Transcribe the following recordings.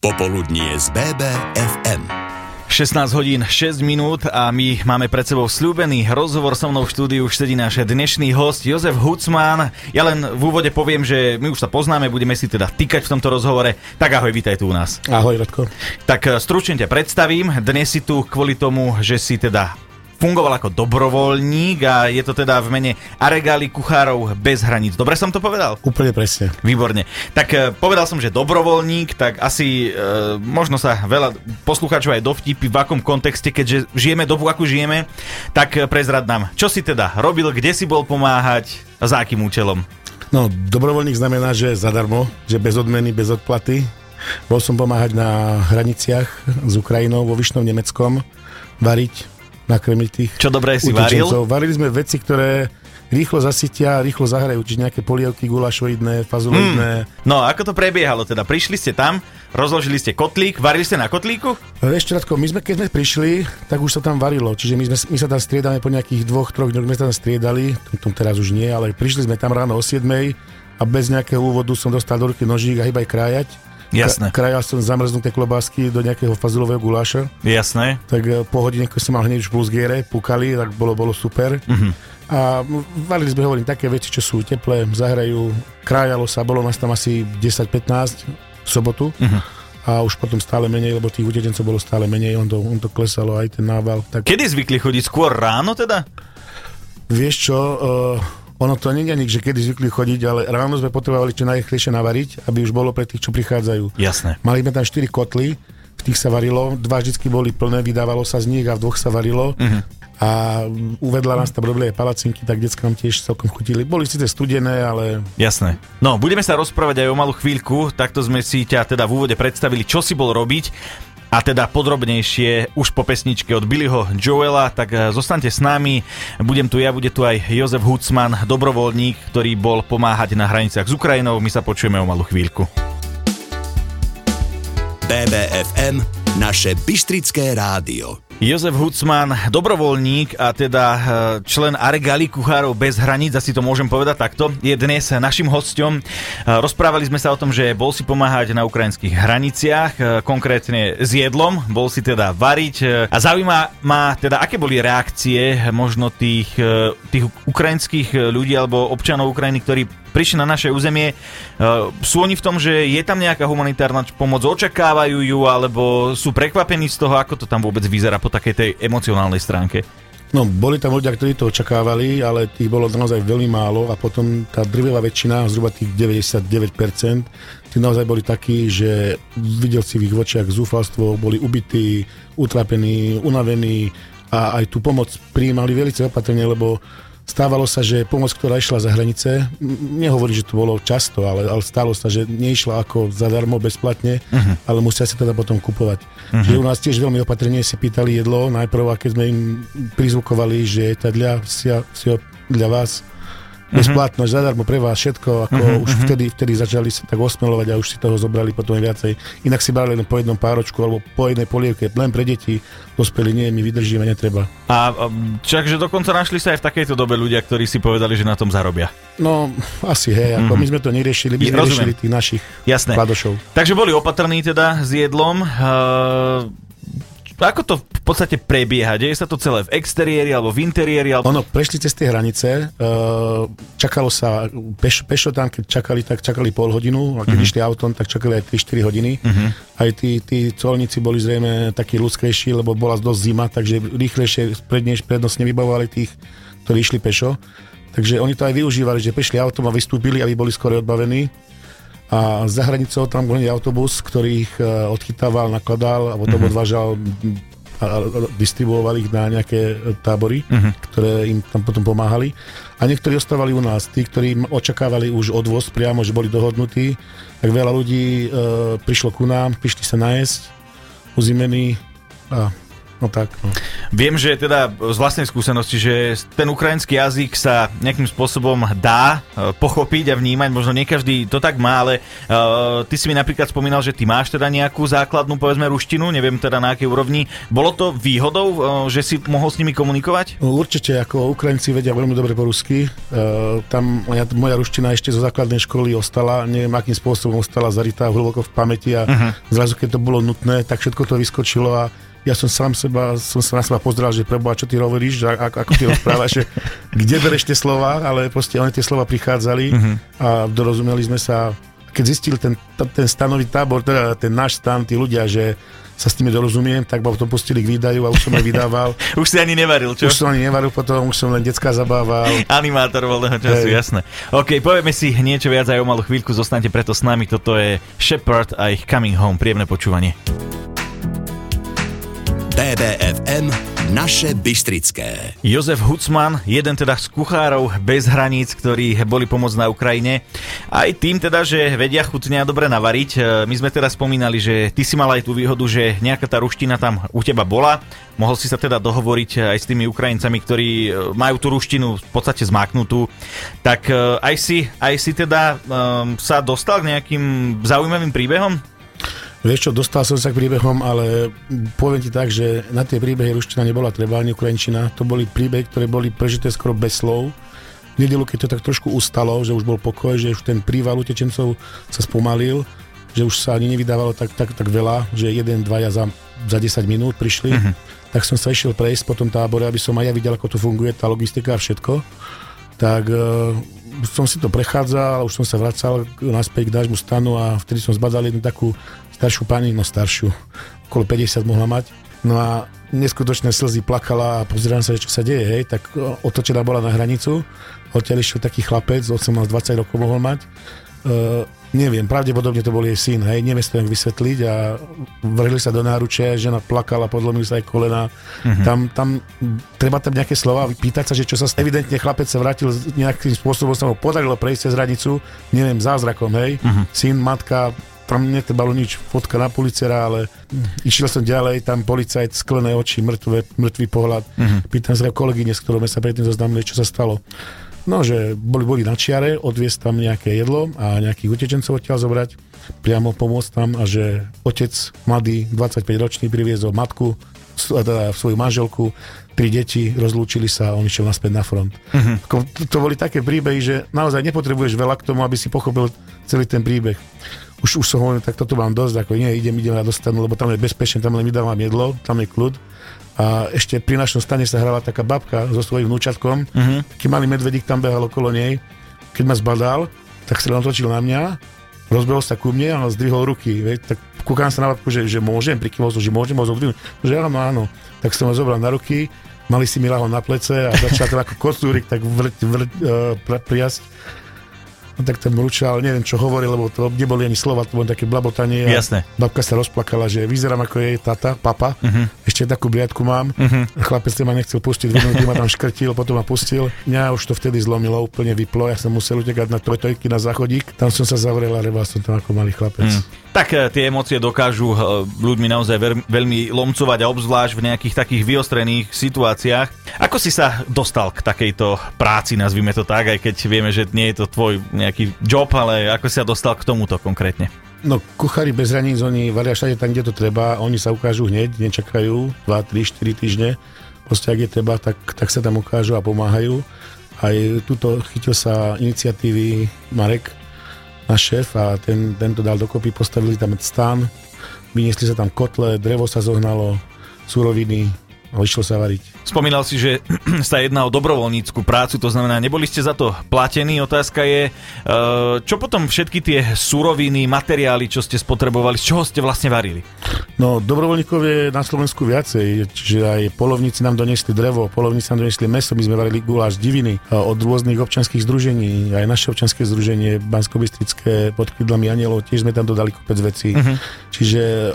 Popoludnie z BBFM. 16 hodín 6 minút a my máme pred sebou slúbený rozhovor so mnou v štúdiu. Už sedí náš dnešný host Jozef Hucman. Ja len v úvode poviem, že my už sa poznáme, budeme si teda týkať v tomto rozhovore. Tak ahoj, vítaj tu u nás. Ahoj, Radko. Tak eh, stručne ťa predstavím. Dnes si tu kvôli tomu, že si teda fungoval ako dobrovoľník a je to teda v mene Aregály Kuchárov bez hraníc. Dobre som to povedal? Úplne presne. Výborne. Tak e, povedal som, že dobrovoľník, tak asi e, možno sa veľa poslucháčov aj dovtipí v akom kontexte, keďže žijeme dobu, ako žijeme, tak e, prezrad nám, čo si teda robil, kde si bol pomáhať za akým účelom? No, dobrovoľník znamená, že zadarmo, že bez odmeny, bez odplaty. Bol som pomáhať na hraniciach s Ukrajinou vo Vyšnom Nemeckom, variť, nakrmiť tých Čo dobré si varil? Varili sme veci, ktoré rýchlo zasytia, rýchlo zahrajú, čiže nejaké polievky gulašoidné, fazuloidné. Mm. No, ako to prebiehalo teda? Prišli ste tam, rozložili ste kotlík, varili ste na kotlíku? Čo, Radko, my sme, keď sme prišli, tak už sa tam varilo, čiže my, sme, my sa tam striedame po nejakých dvoch, troch dňoch, my sa tam striedali, tom teraz už nie, ale prišli sme tam ráno o 7 a bez nejakého úvodu som dostal do ruky nožík a hýbaj krájať Jasné. Krajal som zamrznuté klobásky do nejakého fazulového guláša. Jasné. Tak eh, po hodine, keď som mal hneď už plus giere, púkali, tak bolo, bolo super. Uh-huh. A varili sme, hovorím, také veci, čo sú teplé, zahrajú, krájalo sa, bolo nás tam asi 10-15 v sobotu. Uh-huh a už potom stále menej, lebo tých utečencov bolo stále menej, on to, on to klesalo aj ten nával. Tak... Kedy zvykli chodiť? Skôr ráno teda? Vieš čo, uh, ono to nie je že kedy zvykli chodiť, ale ráno sme potrebovali čo najrychlejšie navariť, aby už bolo pre tých, čo prichádzajú. Jasné. Mali sme tam 4 kotly, v tých sa varilo, dva vždy boli plné, vydávalo sa z nich a v dvoch sa varilo. Uh-huh. A uvedla nás tam robili aj palacinky, tak nám tiež celkom chutili. Boli síce studené, ale... Jasné. No, budeme sa rozprávať aj o malú chvíľku, takto sme si ťa teda v úvode predstavili, čo si bol robiť. A teda podrobnejšie už po pesničke od Billyho Joela, tak eh, zostaňte s nami. Budem tu ja, bude tu aj Jozef Hucman, dobrovoľník, ktorý bol pomáhať na hraniciach s Ukrajinou. My sa počujeme o malú chvíľku. BBFM, naše Bystrické rádio. Jozef Hucman, dobrovoľník a teda e, člen Aregali Kuchárov bez hraníc, asi to môžem povedať takto, je dnes našim hostom. E, rozprávali sme sa o tom, že bol si pomáhať na ukrajinských hraniciach, e, konkrétne s jedlom, bol si teda variť. A zaujíma ma teda, aké boli reakcie možno tých, tých ukrajinských ľudí alebo občanov Ukrajiny, ktorí prišli na naše územie. Sú oni v tom, že je tam nejaká humanitárna pomoc, očakávajú ju, alebo sú prekvapení z toho, ako to tam vôbec vyzerá po takej tej emocionálnej stránke? No, boli tam ľudia, ktorí to očakávali, ale tých bolo naozaj veľmi málo a potom tá drvivá väčšina, zhruba tých 99%, tí naozaj boli takí, že videl si v ich očiach zúfalstvo, boli ubití, utrapení, unavení a aj tú pomoc prijímali veľmi opatrne, lebo Stávalo sa, že pomoc, ktorá išla za hranice, nehovorí, že to bolo často, ale, ale stalo sa, že neišla ako zadarmo, bezplatne, uh-huh. ale musia sa teda potom kupovať. Uh-huh. Že u nás tiež veľmi opatrne si pýtali jedlo, najprv keď sme im prizvukovali, že je to dla, si, si, dla vás bezplatnosť, zadarmo pre vás všetko, ako uh-huh, už uh-huh. Vtedy, vtedy začali sa tak osmelovať a už si toho zobrali potom viacej. Inak si brali len po jednom páročku alebo po jednej polievke, len pre deti, dospeli nie, my vydržíme, netreba. A čakže dokonca našli sa aj v takejto dobe ľudia, ktorí si povedali, že na tom zarobia. No, asi hej, ako uh-huh. my sme to neriešili, my sme riešili tých našich Jasné. kladošov. Takže boli opatrní teda s jedlom. Uh, ako to v podstate prebieha? Deje sa to celé v exteriéri alebo v interiéri? Alebo... Ono, prešli cez tie hranice, uh, čakalo sa, peš, pešo tam, keď čakali, tak čakali pol hodinu, a keď uh-huh. išli autom, tak čakali aj 3-4 hodiny. Uh-huh. Aj tí, tí colníci boli zrejme takí ľudskejší, lebo bola dosť zima, takže rýchlejšie prednež, prednostne vybavovali tých, ktorí išli pešo. Takže oni to aj využívali, že prišli autom a vystúpili, aby boli skoro odbavení a za hranicou tam bol autobus, ktorý ich e, odchytával, nakladal a potom mm-hmm. odvážal a distribuoval ich na nejaké e, tábory, uh-huh. ktoré im tam potom pomáhali. A niektorí ostávali u nás, tí, ktorí očakávali už odvoz priamo, že boli dohodnutí, tak veľa ľudí e, prišlo ku nám, prišli sa najesť, uzimení a no tak. No. Viem, že teda z vlastnej skúsenosti, že ten ukrajinský jazyk sa nejakým spôsobom dá e, pochopiť a vnímať, možno nie každý to tak má, ale uh, ty si mi napríklad spomínal, že ty máš teda nejakú základnú, povedzme, ruštinu, neviem teda na akej úrovni. Bolo to výhodou, uh, že si mohol s nimi komunikovať? No, určite, ako Ukrajinci vedia veľmi dobre po rusky. Uh, tam moja, moja ruština ešte zo základnej školy ostala, neviem akým spôsobom ostala zarytá hlboko v pamäti a uh-huh. zrazu, keď to bolo nutné, tak všetko to vyskočilo a ja som sám seba, som sa na seba pozrel, že preboha, čo ty hovoríš, ako, ako ty rozprávaš, že kde bereš tie slova, ale proste oni tie slova prichádzali uh-huh. a dorozumeli sme sa. Keď zistil ten, ten stanový tábor, teda ten náš stan, tí ľudia, že sa s tými dorozumiem, tak ma potom pustili k výdaju a už som aj vydával. už si ani nevaril, čo? Už som ani nevaril, potom už som len detská zabával. Animátor voľného času, hey. jasné. OK, povieme si niečo viac aj o malú chvíľku, zostanete preto s nami. Toto je Shepard a ich Coming Home. Príjemné počúvanie. BBFM naše Bystrické. Jozef Hucman, jeden teda z kuchárov bez hraníc, ktorí boli pomôcť na Ukrajine. Aj tým teda, že vedia chutne a dobre navariť. E, my sme teda spomínali, že ty si mal aj tú výhodu, že nejaká tá ruština tam u teba bola. Mohol si sa teda dohovoriť aj s tými Ukrajincami, ktorí e, majú tú ruštinu v podstate zmáknutú. Tak e, aj si, aj si teda um, sa dostal k nejakým zaujímavým príbehom? Vieš čo, dostal som sa k príbehom, ale poviem ti tak, že na tie príbehy ruština nebola treba, ani ukrajinčina. To boli príbehy, ktoré boli prežité skoro bez slov. V nedelu, keď to tak trošku ustalo, že už bol pokoj, že už ten príval utečencov sa spomalil, že už sa ani nevydávalo tak, tak, tak veľa, že jeden, dvaja za, za 10 minút prišli, uh-huh. tak som sa išiel prejsť po tom tábore, aby som aj ja videl, ako to funguje, tá logistika a všetko. Tak uh, som si to prechádzal, už som sa vracal naspäť k nášmu stanu a vtedy som zbadal jednu takú staršiu pani, no staršiu, okolo 50 mohla mať. No a neskutočné slzy plakala a pozerám sa, čo sa deje, hej, tak otočená bola na hranicu, odtiaľ išiel taký chlapec, 18-20 rokov mohol mať, uh, neviem, pravdepodobne to bol jej syn, hej, neviem si to vysvetliť a vrhli sa do náruče, žena plakala, podlomili sa aj kolena. Uh-huh. Tam, tam, treba tam nejaké slova, pýtať sa, že čo sa evidentne chlapec sa vrátil nejakým spôsobom, sa mu podarilo prejsť cez hranicu, neviem, zázrakom, hej, uh-huh. syn, matka, tam netrebalo nič, fotka na policera, ale išiel som ďalej, tam policajt, sklené oči, mŕtve, mŕtvý pohľad. Uh-huh. Pýtam sa kolegyne, s ktorou sme sa predtým zoznámili, čo sa stalo. No, že boli, boli na čiare, odviesť tam nejaké jedlo a nejakých utečencov odtiaľ zobrať, priamo pomôcť tam a že otec mladý, 25 ročný, priviezol matku, teda svoju manželku, tri deti, rozlúčili sa a on išiel naspäť na front. Uh-huh. To, to boli také príbehy, že naozaj nepotrebuješ veľa k tomu, aby si pochopil celý ten príbeh už, už som hovoril, tak toto mám dosť, ako nie, idem, idem na dostanu, lebo tam je bezpečné, tam len mi dávam jedlo, tam je kľud. A ešte pri našom stane sa hrala taká babka so svojím vnúčatkom, uh-huh. taký malý medvedík tam behal okolo nej. Keď ma zbadal, tak sa otočil na mňa, rozbehol sa ku mne a zdvihol ruky. Veď, tak kúkam sa na babku, že, že môžem, prikývol som, že môžem ho zodvihnúť. Že áno, áno. Tak som ho zobral na ruky, mali si mi na plece a začal to ako kostúrik tak vrť, vrť, uh, priasť No tak ten mručal, neviem čo hovoril, lebo to neboli ani slova, to bolo také blabotanie. Jasné. Babka sa rozplakala, že vyzerám ako jej tata, papa. Uh-huh. Ešte takú bliadku mám. Uh-huh. Chlapec ma nechcel pustiť, minúty ma tam škrtil, potom ma pustil. Mňa už to vtedy zlomilo, úplne vyplo. Ja som musel utekať na trojtojky na záchodík. Tam som sa zavrel a reval som tam ako malý chlapec. Uh-huh. Tak e, tie emócie dokážu e, ľuďmi naozaj veľmi lomcovať a obzvlášť v nejakých takých vyostrených situáciách. Ako si sa dostal k takejto práci, nazvime to tak, aj keď vieme, že nie je to tvoj nejaký job, ale ako si sa dostal k tomuto konkrétne? No, kuchári bez hraníc, oni varia všade tam, kde to treba, oni sa ukážu hneď, nečakajú 2, 3, 4 týždne. Proste, ak je treba, tak, tak sa tam ukážu a pomáhajú. Aj tuto chytil sa iniciatívy Marek, náš šéf a ten, ten to dal dokopy, postavili tam stan, vyniesli sa tam kotle, drevo sa zohnalo, suroviny, a išlo sa variť. Spomínal si, že sa jedná o dobrovoľníckú prácu, to znamená, neboli ste za to platení. Otázka je, e, čo potom všetky tie suroviny, materiály, čo ste spotrebovali, z čoho ste vlastne varili? No, dobrovoľníkov je na Slovensku viacej, čiže aj polovníci nám donesli drevo, polovníci nám donesli meso, my sme varili guláš diviny e, od rôznych občanských združení, aj naše občanské združenie bansko pod krídlami anielov, tiež sme tam dodali kopec vecí. Uh-huh. Čiže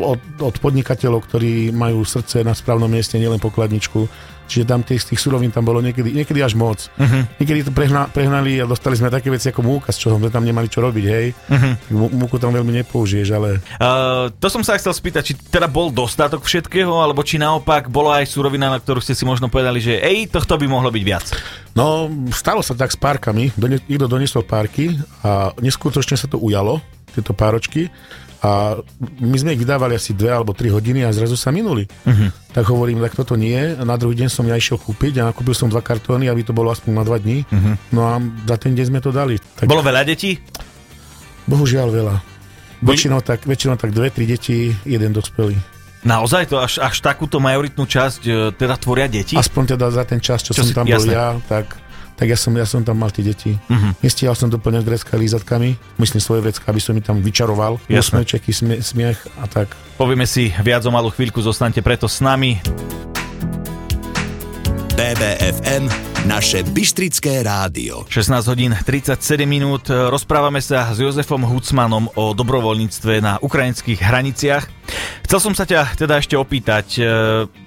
od, od podnikateľov, ktorí majú srdce na správnom mieste, nielen pokladničku, Čiže tam tých, tých surovín tam bolo niekedy, niekedy až moc. Uh-huh. Niekedy to prehna, prehnali a dostali sme také veci ako múka, z čoho sme tam nemali čo robiť, hej. Uh-huh. Múku tam veľmi nepoužiješ, ale... Uh, to som sa chcel spýtať, či teda bol dostatok všetkého, alebo či naopak bola aj surovina, na ktorú ste si možno povedali, že ej, tohto by mohlo byť viac. No, stalo sa tak s párkami. Niekto doniesol párky a neskutočne sa to ujalo, tieto páročky a my sme ich vydávali asi dve alebo tri hodiny a zrazu sa minuli. Uh-huh. Tak hovorím, tak toto nie. A na druhý deň som ja išiel kúpiť a kúpil som dva kartóny, aby to bolo aspoň na dva dní. Uh-huh. No a za ten deň sme to dali. Tak... Bolo veľa detí? Bohužiaľ veľa. Väčšinou tak, väčšinou tak dve, tri deti, jeden dospelý. Naozaj to až, až takúto majoritnú časť e, teda tvoria deti? Aspoň teda za ten čas, čo, čo som si, tam jasné. bol ja, tak tak ja som, ja som tam mal tie deti. Uh-huh. Nestihal som doplňať vrecka lízatkami, myslím svoje vrecka, aby som mi tam vyčaroval. Úsmečeky, smie, smiech a tak. Povieme si viac o malú chvíľku, zostaňte preto s nami. BBFM, naše Bystrické rádio. 16 hodín 37 minút. Rozprávame sa s Jozefom Hucmanom o dobrovoľníctve na ukrajinských hraniciach. Chcel som sa ťa teda ešte opýtať, e,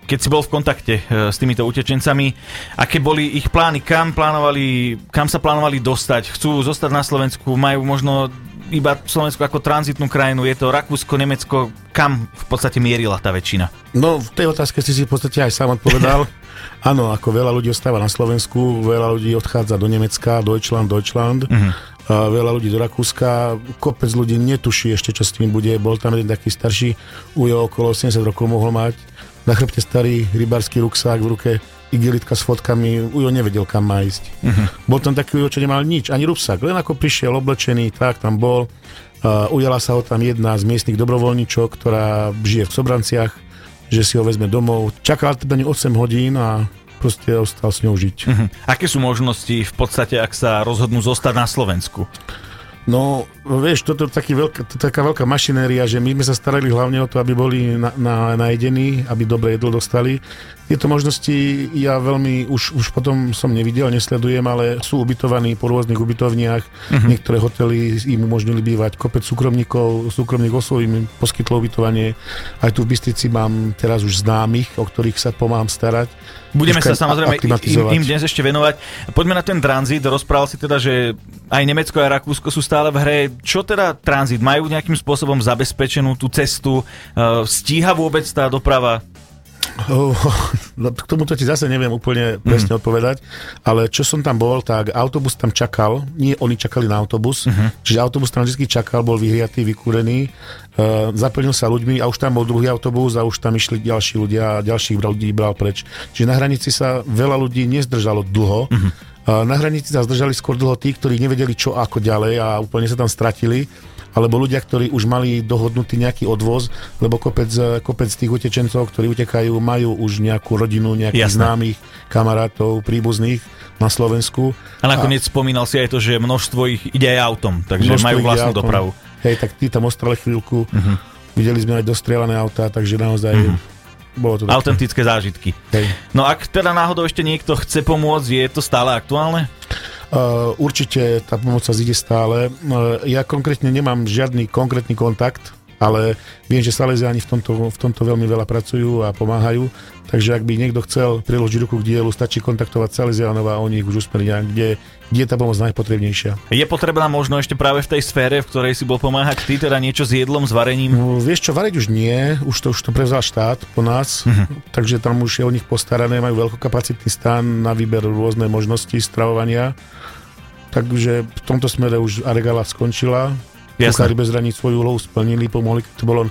keď si bol v kontakte e, s týmito utečencami, aké boli ich plány, kam, plánovali, kam sa plánovali dostať, chcú zostať na Slovensku, majú možno iba Slovensku ako tranzitnú krajinu, je to Rakúsko, Nemecko, kam v podstate mierila tá väčšina? No v tej otázke si si v podstate aj sám odpovedal. Áno, ako veľa ľudí ostáva na Slovensku, veľa ľudí odchádza do Nemecka, Deutschland, Deutschland. Uh-huh. Veľa ľudí do Rakúska, kopec ľudí netuší ešte, čo s tým bude. Bol tam jeden taký starší ujo, okolo 80 rokov mohol mať, na chrbte starý rybársky ruksák v ruke, igelitka s fotkami, Ujo nevedel, kam má ísť. Uh-huh. Bol tam taký Ujo, čo nemal nič, ani rúbsak, len ako prišiel oblečený, tak tam bol. Uh, ujala sa ho tam jedna z miestnych dobrovoľníčok, ktorá žije v Sobranciach, že si ho vezme domov. Čakal teda 8 hodín a proste ostal s ňou žiť. Uh-huh. Aké sú možnosti v podstate, ak sa rozhodnú zostať na Slovensku? No, vieš, toto je taký veľká, to taká veľká mašinéria, že my sme sa starali hlavne o to, aby boli na, na, najedení, aby dobre jedlo dostali. Tieto možnosti ja veľmi už, už potom som nevidel, nesledujem, ale sú ubytovaní po rôznych ubytovniach. Uh-huh. Niektoré hotely im umožnili bývať. Kopec súkromníkov, súkromných osôb im poskytlo ubytovanie. Aj tu v Bystrici mám teraz už známych, o ktorých sa pomáham starať Budeme sa samozrejme im, im dnes ešte venovať. Poďme na ten tranzit. Rozprával si teda, že aj Nemecko a Rakúsko sú stále v hre. Čo teda tranzit? Majú nejakým spôsobom zabezpečenú tú cestu? Uh, stíha vôbec tá doprava? Oh, k tomuto ti zase neviem úplne presne mm. odpovedať, ale čo som tam bol, tak autobus tam čakal, nie oni čakali na autobus, mm-hmm. čiže autobus tam vždy čakal, bol vyhriatý, vykúrený, uh, zaplnil sa ľuďmi a už tam bol druhý autobus a už tam išli ďalší ľudia a ďalších ľudí bral preč. Čiže na hranici sa veľa ľudí nezdržalo dlho, mm-hmm. Na hranici sa zdržali skôr dlho tí, ktorí nevedeli čo ako ďalej a úplne sa tam stratili alebo ľudia, ktorí už mali dohodnutý nejaký odvoz, lebo kopec, kopec tých utečencov, ktorí utekajú, majú už nejakú rodinu, nejakých Jasne. známych, kamarátov, príbuzných na Slovensku. A nakoniec a... spomínal si aj to, že množstvo ich ide aj autom, takže majú vlastnú autom. dopravu. Hej, tak tí tam ostali chvíľku, uh-huh. videli sme aj dostrelané autá, takže naozaj... Uh-huh bolo to Autentické zážitky. Hej. No ak teda náhodou ešte niekto chce pomôcť, je to stále aktuálne? Uh, určite tá pomoc sa zide stále. Uh, ja konkrétne nemám žiadny konkrétny kontakt, ale viem, že Salesiani v tomto, v tomto veľmi veľa pracujú a pomáhajú, takže ak by niekto chcel priložiť ruku k dielu, stačí kontaktovať Salesianov a oni ich už usmeria, kde, kde je tá pomoc najpotrebnejšia. Je potrebná možno ešte práve v tej sfére, v ktorej si bol pomáhať ty, teda niečo s jedlom, s varením? No, vieš čo, variť už nie, už to, už to prevzal štát po nás, uh-huh. takže tam už je o nich postarané, majú veľkokapacitný stan na výber rôzne možnosti stravovania Takže v tomto smere už Aregala skončila. Kuchári bez hraníc svoju úlohu splnili, pomohli, to bolo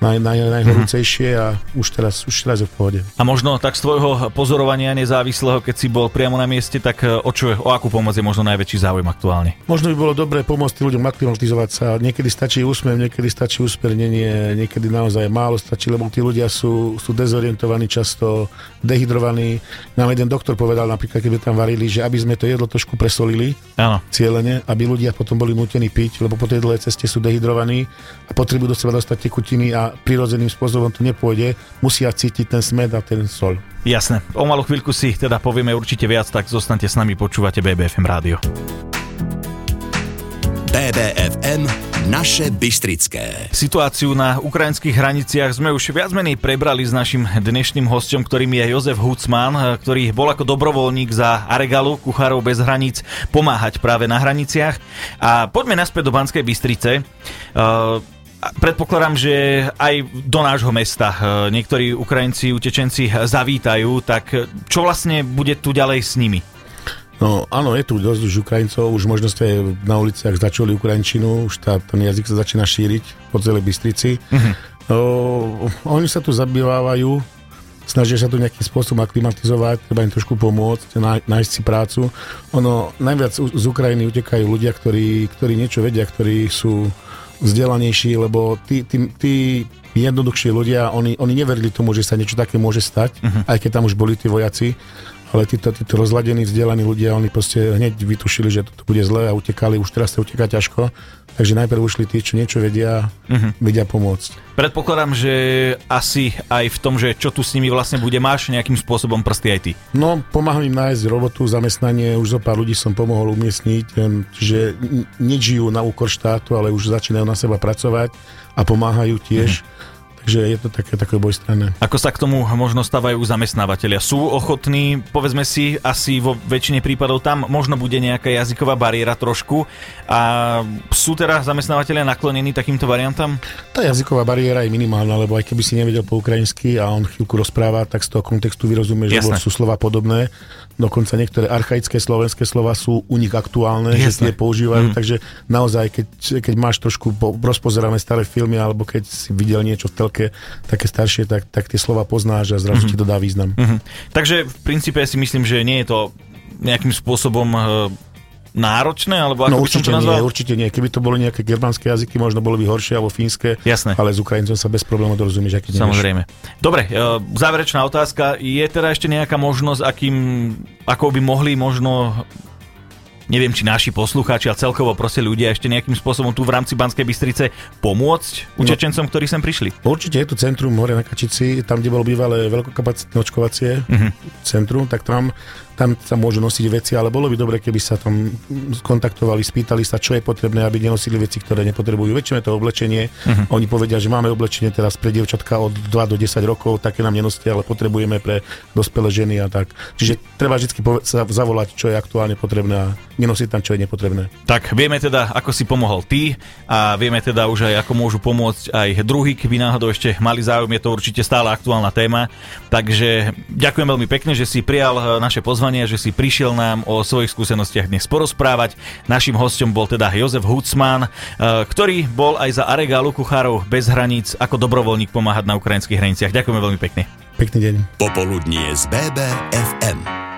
naj, naj, najhorúcejšie a už teraz, už teraz je v pohode. A možno tak z tvojho pozorovania nezávislého, keď si bol priamo na mieste, tak e, o čo, o akú pomoc je možno najväčší záujem aktuálne? Možno by bolo dobré pomôcť ľuďom aklimatizovať sa. Niekedy stačí úsmev, niekedy stačí uspernenie, niekedy naozaj málo stačí, lebo tí ľudia sú, sú dezorientovaní, často dehydrovaní. Nám jeden doktor povedal napríklad, keby tam varili, že aby sme to jedlo trošku presolili, Áno. cieľene, aby ľudia potom boli nutení piť, lebo po tej dlhej ceste sú dehydrovaní a potrebujú do seba dostať tekutiny a prirodzeným spôsobom to nepôjde, musia cítiť ten smed a ten sol. Jasné. O malú chvíľku si teda povieme určite viac, tak zostaňte s nami, počúvate BBFM rádio. BBFM Naše Bystrické. Situáciu na ukrajinských hraniciach sme už viac menej prebrali s našim dnešným hostom, ktorým je Jozef Hucman, ktorý bol ako dobrovoľník za Aregalu, Kuchárov bez hraníc, pomáhať práve na hraniciach. A poďme naspäť do Banskej Bystrice. Uh, Predpokladám, že aj do nášho mesta niektorí Ukrajinci, utečenci zavítajú, tak čo vlastne bude tu ďalej s nimi? No áno, je tu dosť už Ukrajincov, už možno ste na uliciach začali Ukrajinčinu, už tá, ten jazyk sa začína šíriť po celej Bystrici. Uh-huh. No, oni sa tu zabývajú, snažia sa tu nejakým spôsobom aklimatizovať, treba im trošku pomôcť, nájsť si prácu. Ono, najviac z Ukrajiny utekajú ľudia, ktorí, ktorí niečo vedia, ktorí sú vzdelanejší, lebo tí, tí, tí jednoduchší ľudia, oni, oni neverili tomu, že sa niečo také môže stať, uh-huh. aj keď tam už boli tí vojaci ale títo, títo rozladení, vzdelaní ľudia, oni proste hneď vytušili, že toto bude zlé a utekali, už teraz sa uteká ťažko. Takže najprv ušli tí, čo niečo vedia, uh-huh. vedia pomôcť. Predpokladám, že asi aj v tom, že čo tu s nimi vlastne bude, máš nejakým spôsobom prsty aj ty. No, pomáham im nájsť robotu, zamestnanie, už zo pár ľudí som pomohol umiestniť, že nežijú na úkor štátu, ale už začínajú na seba pracovať a pomáhajú tiež. Uh-huh Takže je to také, také bojstranné. Ako sa k tomu možno stávajú zamestnávateľia? Sú ochotní, povedzme si, asi vo väčšine prípadov tam možno bude nejaká jazyková bariéra trošku a sú teda zamestnávateľia naklonení takýmto variantám? Tá jazyková bariéra je minimálna, lebo aj keby si nevedel po ukrajinsky a on chvíľku rozpráva, tak z toho kontextu vyrozumie, že sú slova podobné dokonca niektoré archaické slovenské slova sú u nich aktuálne, Jasne. že tie používajú, mm. takže naozaj, keď, keď máš trošku po, rozpozerané staré filmy, alebo keď si videl niečo v telke také staršie, tak, tak tie slova poznáš a zrazu mm-hmm. ti to dá význam. Mm-hmm. Takže v princípe si myslím, že nie je to nejakým spôsobom eh, náročné, alebo ako no, by som to nazval? Nie, určite nie. Keby to boli nejaké germánske jazyky, možno bolo by horšie alebo fínske, Jasné. ale s Ukrajincom sa bez problémov dorozumieš, aký Samozrejme. Dobre, e, záverečná otázka. Je teda ešte nejaká možnosť, akým, ako by mohli možno neviem, či naši poslucháči a celkovo proste ľudia ešte nejakým spôsobom tu v rámci Banskej Bystrice pomôcť utečencom, no, ktorí sem prišli? Určite je tu centrum hore na Kačici, tam, kde bolo bývalé veľkokapacitné očkovacie uh-huh. centrum, tak tam tam sa môžu nosiť veci, ale bolo by dobre, keby sa tam kontaktovali, spýtali sa, čo je potrebné, aby nenosili veci, ktoré nepotrebujú. Väčšinou to oblečenie. Uh-huh. Oni povedia, že máme oblečenie teraz pre dievčatka od 2 do 10 rokov, také nám nenosia, ale potrebujeme pre dospelé ženy a tak. Čiže treba vždy sa zavolať, čo je aktuálne potrebné a nenosiť tam, čo je nepotrebné. Tak vieme teda, ako si pomohol ty a vieme teda už aj, ako môžu pomôcť aj druhý, keby náhodou ešte mali záujem, je to určite stále aktuálna téma. Takže ďakujem veľmi pekne, že si prijal eh, naše pozvanie že si prišiel nám o svojich skúsenostiach dnes porozprávať. Našim hostom bol teda Jozef Hucman, eh, ktorý bol aj za Aregálu Kuchárov bez hraníc ako dobrovoľník pomáhať na ukrajinských hraniciach. Ďakujeme veľmi pekne. Pekný deň. Popoludnie z BBFM.